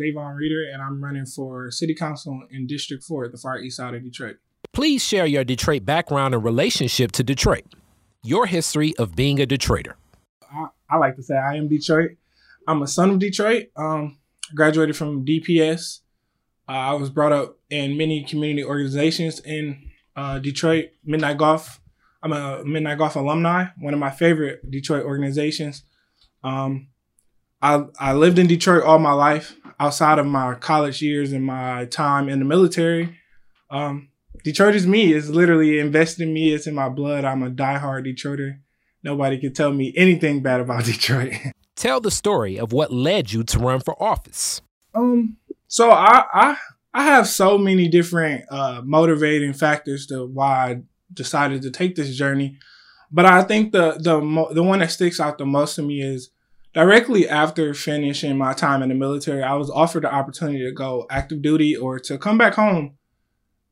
Davon Reeder, and I'm running for City Council in District 4 at the far east side of Detroit. Please share your Detroit background and relationship to Detroit. Your history of being a Detroiter. I, I like to say I am Detroit. I'm a son of Detroit. Um, graduated from DPS. Uh, I was brought up in many community organizations in uh, Detroit. Midnight Golf. I'm a Midnight Golf alumni. One of my favorite Detroit organizations. Um, I I lived in Detroit all my life. Outside of my college years and my time in the military, um, Detroit is me. It's literally invested in me. It's in my blood. I'm a diehard Detroiter. Nobody can tell me anything bad about Detroit. Tell the story of what led you to run for office. Um, so I I I have so many different uh, motivating factors to why I decided to take this journey, but I think the the the one that sticks out the most to me is directly after finishing my time in the military, I was offered the opportunity to go active duty or to come back home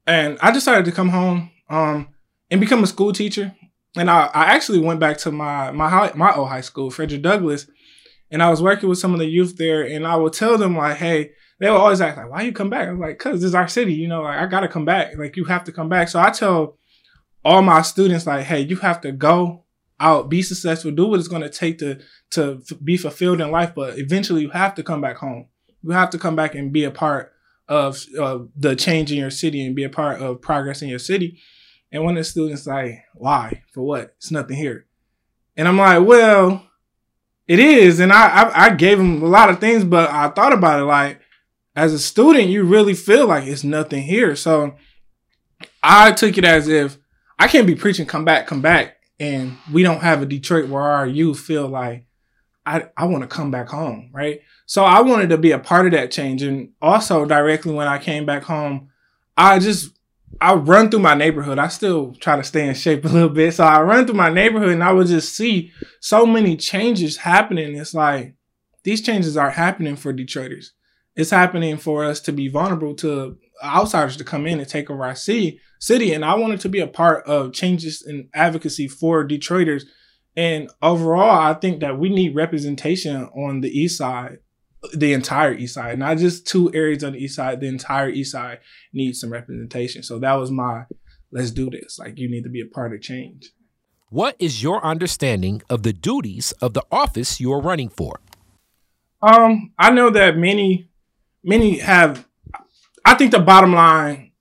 and I decided to come home um, and become a school teacher. And I, I actually went back to my my high, my old high school, Frederick Douglass, and I was working with some of the youth there. And I would tell them like, "Hey," they would always ask like, "Why you come back?" I'm like, "Cause this is our city, you know. Like I gotta come back. Like you have to come back." So I tell all my students like, "Hey, you have to go out, be successful, do what it's going to take to to be fulfilled in life, but eventually you have to come back home. You have to come back and be a part of uh, the change in your city and be a part of progress in your city. And one of the students like, why? For what? It's nothing here. And I'm like, well, it is. And I, I, I gave him a lot of things, but I thought about it like, as a student, you really feel like it's nothing here. So I took it as if I can't be preaching, come back, come back. And we don't have a Detroit where our youth feel like I, I want to come back home, right? So I wanted to be a part of that change. And also directly when I came back home, I just I run through my neighborhood. I still try to stay in shape a little bit. So I run through my neighborhood and I would just see so many changes happening. It's like these changes are happening for Detroiters. It's happening for us to be vulnerable to outsiders to come in and take over our city. City, and I wanted to be a part of changes in advocacy for Detroiters. And overall, I think that we need representation on the east side the entire east side, not just two areas on the east side, the entire east side needs some representation. So that was my let's do this. Like you need to be a part of change. What is your understanding of the duties of the office you are running for? Um, I know that many many have I think the bottom line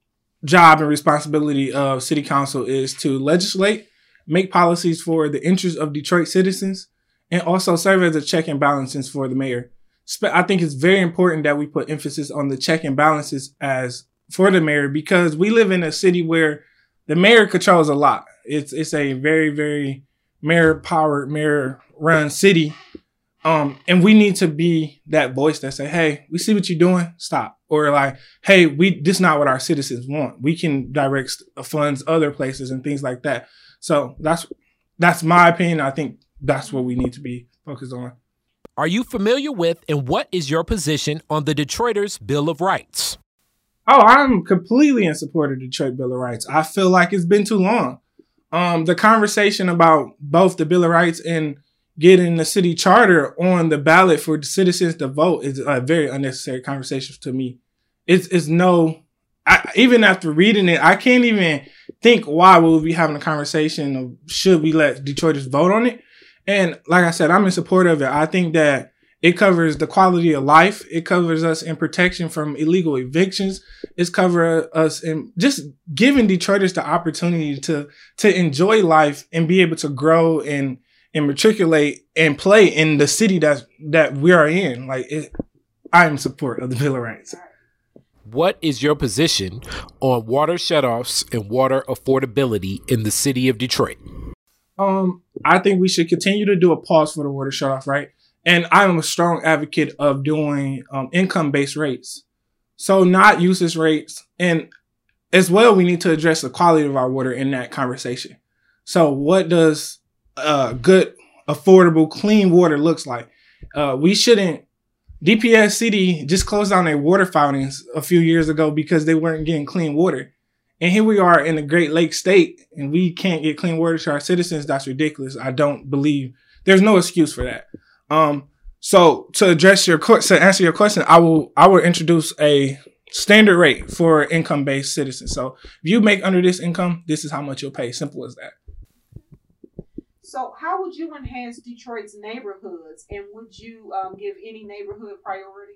job and responsibility of city council is to legislate, make policies for the interests of Detroit citizens, and also serve as a check and balances for the mayor. I think it's very important that we put emphasis on the check and balances as for the mayor because we live in a city where the mayor controls a lot. It's it's a very very mayor powered mayor run city. Um, and we need to be that voice that say, "Hey, we see what you're doing. Stop." Or like, "Hey, we this is not what our citizens want. We can direct funds other places and things like that." So that's that's my opinion. I think that's what we need to be focused on. Are you familiar with and what is your position on the Detroiters Bill of Rights? Oh, I'm completely in support of Detroit Bill of Rights. I feel like it's been too long. Um, the conversation about both the Bill of Rights and getting the city charter on the ballot for citizens to vote is a very unnecessary conversation to me. It's, it's no, I, even after reading it, I can't even think why we would be having a conversation of should we let Detroiters vote on it and like I said, I'm in support of it. I think that it covers the quality of life. It covers us in protection from illegal evictions. It's cover us in just giving Detroiters the opportunity to to enjoy life and be able to grow and and matriculate and play in the city that that we are in. Like it, I'm in support of the Bill of Rights. What is your position on water shutoffs and water affordability in the city of Detroit? Um, I think we should continue to do a pause for the water shutoff, right? And I am a strong advocate of doing um, income based rates. So not usage rates. And as well, we need to address the quality of our water in that conversation. So what does uh, good, affordable, clean water looks like? Uh, we shouldn't DPS City just closed down their water fountains a few years ago because they weren't getting clean water. And here we are in the Great Lake State, and we can't get clean water to our citizens. That's ridiculous. I don't believe there's no excuse for that. Um, So to address your to answer your question, I will I will introduce a standard rate for income based citizens. So if you make under this income, this is how much you'll pay. Simple as that. So, how would you enhance Detroit's neighborhoods, and would you um, give any neighborhood priority?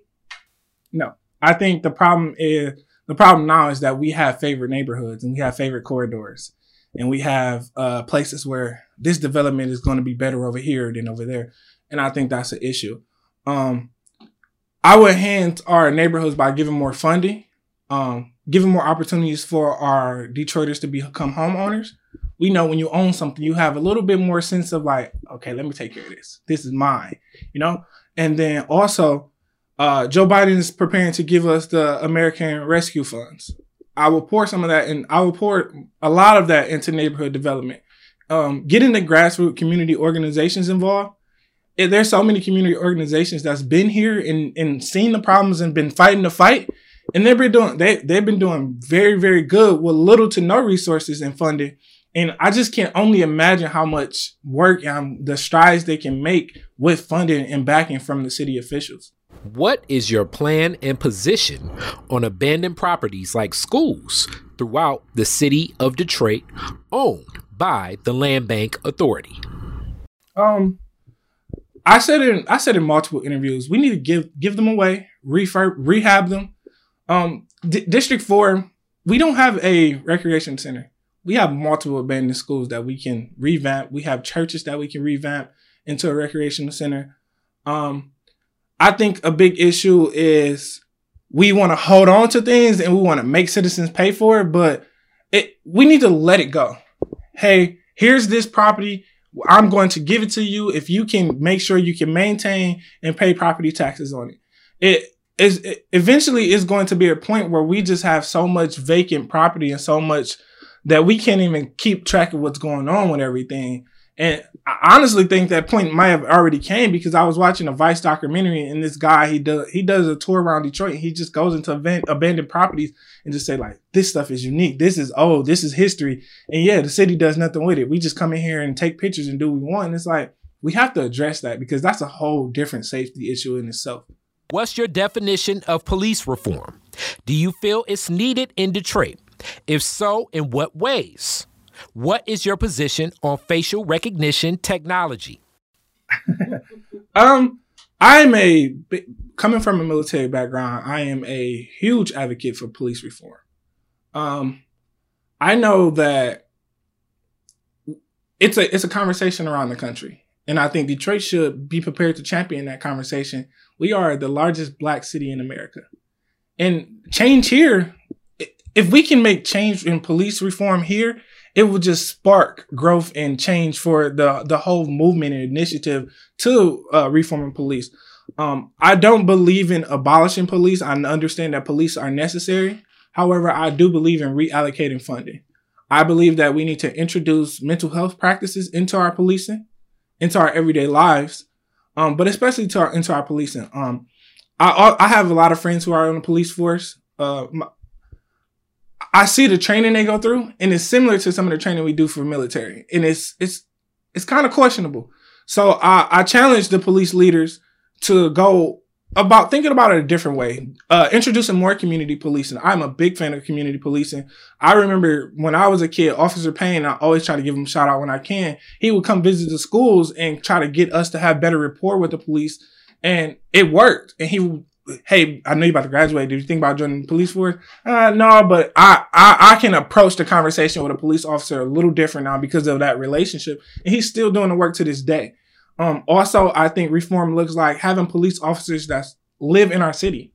No, I think the problem is the problem now is that we have favorite neighborhoods and we have favorite corridors, and we have uh, places where this development is going to be better over here than over there, and I think that's an issue. Um, I would enhance our neighborhoods by giving more funding, um, giving more opportunities for our Detroiters to become homeowners we know when you own something, you have a little bit more sense of like, okay, let me take care of this. This is mine, you know? And then also, uh, Joe Biden is preparing to give us the American Rescue Funds. I will pour some of that and I will pour a lot of that into neighborhood development. Um, getting the grassroots community organizations involved. There's so many community organizations that's been here and, and seen the problems and been fighting the fight. And they've been doing they they've been doing very, very good with little to no resources and funding and I just can only imagine how much work and the strides they can make with funding and backing from the city officials. What is your plan and position on abandoned properties like schools throughout the city of Detroit owned by the Land Bank Authority? Um, I said in I said in multiple interviews, we need to give give them away, refurb, rehab them. Um, D- District Four, we don't have a recreation center we have multiple abandoned schools that we can revamp. We have churches that we can revamp into a recreational center. Um, I think a big issue is we want to hold on to things and we want to make citizens pay for it, but it we need to let it go. Hey, here's this property. I'm going to give it to you if you can make sure you can maintain and pay property taxes on it. It is it eventually is going to be a point where we just have so much vacant property and so much that we can't even keep track of what's going on with everything. And I honestly think that point might have already came because I was watching a Vice documentary and this guy he does he does a tour around Detroit and he just goes into event, abandoned properties and just say like this stuff is unique, this is old, this is history, and yeah, the city does nothing with it. We just come in here and take pictures and do what we want. And it's like we have to address that because that's a whole different safety issue in itself. What's your definition of police reform? Do you feel it's needed in Detroit? If so, in what ways? What is your position on facial recognition technology? um, I'm a coming from a military background. I am a huge advocate for police reform. Um, I know that it's a it's a conversation around the country, and I think Detroit should be prepared to champion that conversation. We are the largest black city in America, and change here if we can make change in police reform here, it will just spark growth and change for the the whole movement and initiative to uh, reforming police. Um, I don't believe in abolishing police. I understand that police are necessary. However, I do believe in reallocating funding. I believe that we need to introduce mental health practices into our policing, into our everyday lives, um, but especially to our into our policing. Um, I I have a lot of friends who are in the police force. Uh, my, I see the training they go through, and it's similar to some of the training we do for military, and it's it's it's kind of questionable. So I, I challenge the police leaders to go about thinking about it a different way, uh, introducing more community policing. I'm a big fan of community policing. I remember when I was a kid, Officer Payne, I always try to give him a shout out when I can. He would come visit the schools and try to get us to have better rapport with the police. And it worked. And he hey, I know you're about to graduate. Did you think about joining the police force? Uh, no, but I, I, I can approach the conversation with a police officer a little different now because of that relationship. And he's still doing the work to this day. Um, also, I think reform looks like having police officers that live in our city.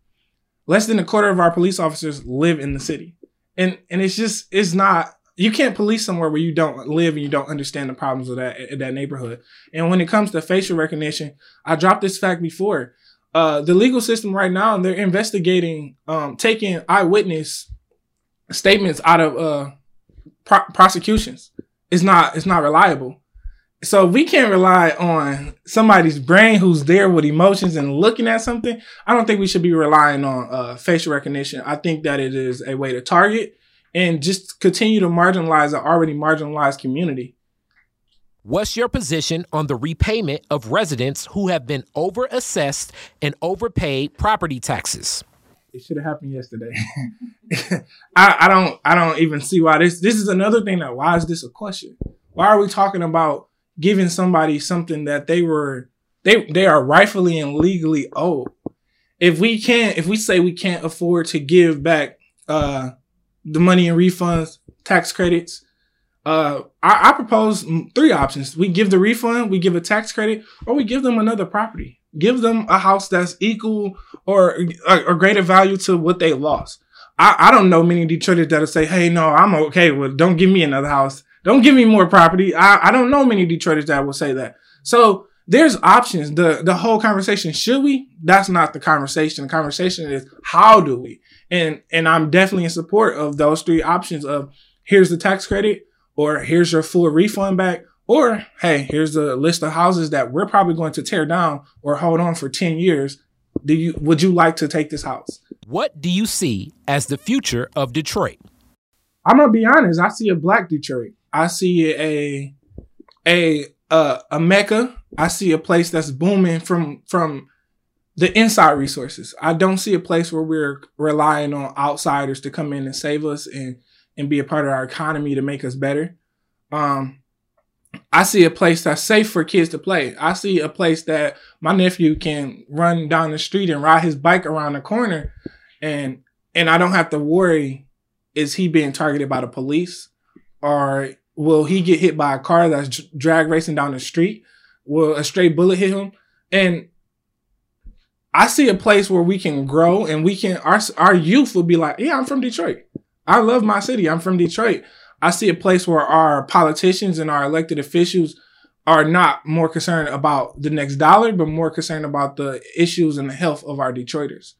Less than a quarter of our police officers live in the city. And, and it's just, it's not, you can't police somewhere where you don't live and you don't understand the problems of that, that neighborhood. And when it comes to facial recognition, I dropped this fact before uh, the legal system right now, they're investigating, um, taking eyewitness statements out of uh, pro- prosecutions. It's not it's not reliable. So we can't rely on somebody's brain who's there with emotions and looking at something. I don't think we should be relying on uh, facial recognition. I think that it is a way to target and just continue to marginalize an already marginalized community. What's your position on the repayment of residents who have been overassessed and overpaid property taxes? It should have happened yesterday. I, I don't I don't even see why this this is another thing that why is this a question? Why are we talking about giving somebody something that they were they they are rightfully and legally owed? If we can't if we say we can't afford to give back uh the money in refunds, tax credits, uh, I, I, propose three options. We give the refund, we give a tax credit, or we give them another property. Give them a house that's equal or or greater value to what they lost. I, I don't know many Detroiters that'll say, "Hey, no, I'm okay. Well, don't give me another house. Don't give me more property." I, I don't know many Detroiters that will say that. So there's options. The the whole conversation, should we? That's not the conversation. The conversation is how do we? And and I'm definitely in support of those three options of here's the tax credit or here's your full refund back, or hey, here's a list of houses that we're probably going to tear down or hold on for 10 years. Do you would you like to take this house? What do you see as the future of Detroit? I'm gonna be honest. I see a black Detroit. I see a a a, a mecca. I see a place that's booming from from the inside resources. I don't see a place where we're relying on outsiders to come in and save us and and be a part of our economy to make us better. Um, I see a place that's safe for kids to play. I see a place that my nephew can run down the street and ride his bike around the corner and and I don't have to worry is he being targeted by the police or will he get hit by a car that's drag racing down the street? Will a stray bullet hit him? And I see a place where we can grow and we can our our youth will be like, yeah, I'm from Detroit. I love my city. I'm from Detroit. I see a place where our politicians and our elected officials are not more concerned about the next dollar, but more concerned about the issues and the health of our Detroiters.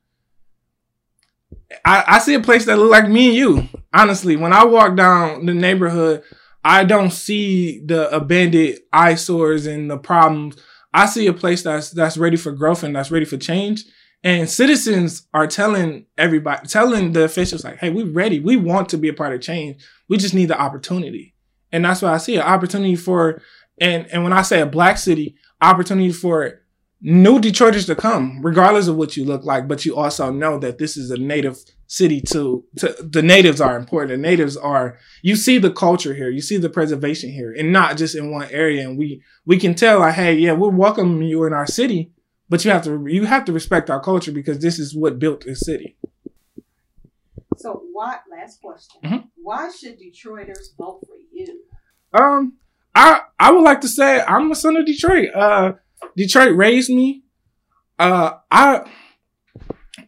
I, I see a place that look like me and you. Honestly, when I walk down the neighborhood, I don't see the abandoned eyesores and the problems. I see a place that's that's ready for growth and that's ready for change. And citizens are telling everybody, telling the officials, like, hey, we're ready. We want to be a part of change. We just need the opportunity. And that's why I see an opportunity for, and, and when I say a black city, opportunity for new Detroiters to come, regardless of what you look like. But you also know that this is a native city too. To, the natives are important. The natives are, you see the culture here. You see the preservation here and not just in one area. And we, we can tell like, hey, yeah, we're welcoming you in our city but you have to you have to respect our culture because this is what built this city. So why last question. Mm-hmm. Why should Detroiters vote for you? Um I I would like to say I'm a son of Detroit. Uh Detroit raised me. Uh I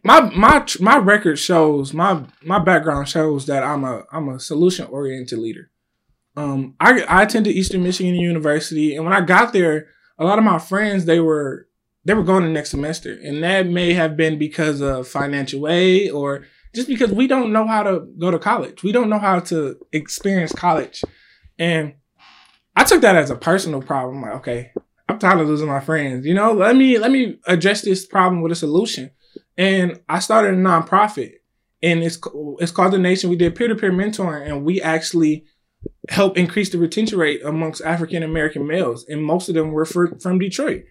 my my my record shows my my background shows that I'm a I'm a solution oriented leader. Um I I attended Eastern Michigan University and when I got there a lot of my friends they were they were going the next semester. And that may have been because of financial aid or just because we don't know how to go to college. We don't know how to experience college. And I took that as a personal problem. Like, okay, I'm tired of losing my friends. You know, let me let me address this problem with a solution. And I started a nonprofit, and it's it's called the Nation. We did peer to peer mentoring, and we actually help increase the retention rate amongst African American males, and most of them were for, from Detroit.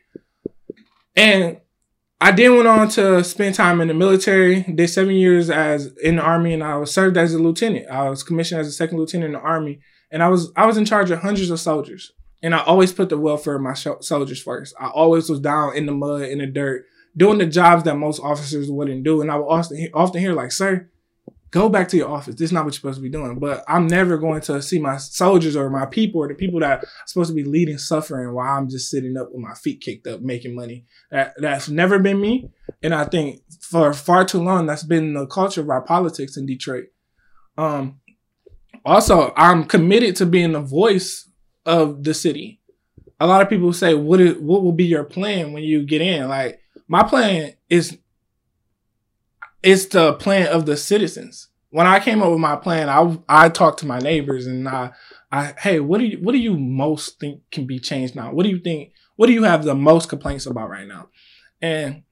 And I then went on to spend time in the military. Did seven years as in the army, and I was served as a lieutenant. I was commissioned as a second lieutenant in the army, and I was I was in charge of hundreds of soldiers. And I always put the welfare of my soldiers first. I always was down in the mud, in the dirt, doing the jobs that most officers wouldn't do. And I would often often hear like, "Sir, go back to your office. This is not what you're supposed to be doing. But I'm never going to see my soldiers or my people or the people that are supposed to be leading suffering while I'm just sitting up with my feet kicked up making money. That that's never been me. And I think for far too long that's been the culture of our politics in Detroit. Um also I'm committed to being the voice of the city. A lot of people say, what is what will be your plan when you get in? Like my plan is it's the plan of the citizens. When I came up with my plan, I I talked to my neighbors and I, I hey, what do you what do you most think can be changed now? What do you think? What do you have the most complaints about right now? And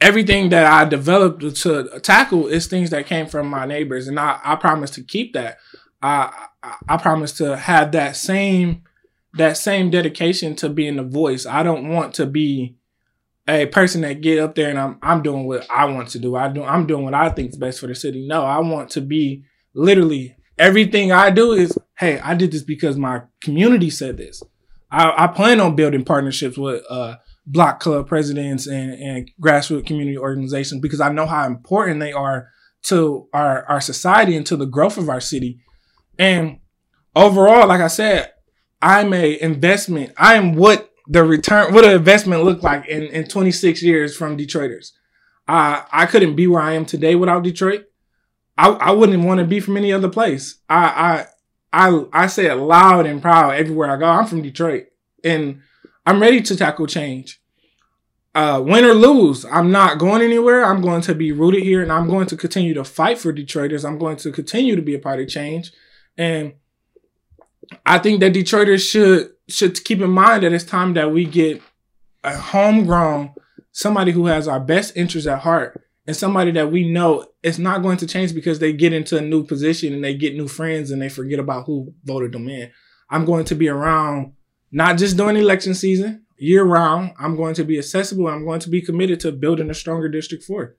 everything that I developed to tackle is things that came from my neighbors, and I I promise to keep that. I I, I promise to have that same that same dedication to being the voice. I don't want to be a person that get up there and I'm I'm doing what I want to do. I do I'm doing what I think is best for the city. No, I want to be literally everything I do is hey, I did this because my community said this. I, I plan on building partnerships with uh, block club presidents and, and grassroots community organizations because I know how important they are to our, our society and to the growth of our city. And overall, like I said, I'm a investment. I am what the return, what an investment looked like in, in 26 years from Detroiters. I, I couldn't be where I am today without Detroit. I, I wouldn't want to be from any other place. I, I, I, I say it loud and proud everywhere I go. I'm from Detroit and I'm ready to tackle change. Uh, win or lose, I'm not going anywhere. I'm going to be rooted here and I'm going to continue to fight for Detroiters. I'm going to continue to be a part of change. And I think that Detroiters should should keep in mind that it's time that we get a homegrown somebody who has our best interests at heart and somebody that we know it's not going to change because they get into a new position and they get new friends and they forget about who voted them in. I'm going to be around not just during election season, year round. I'm going to be accessible. I'm going to be committed to building a stronger District 4.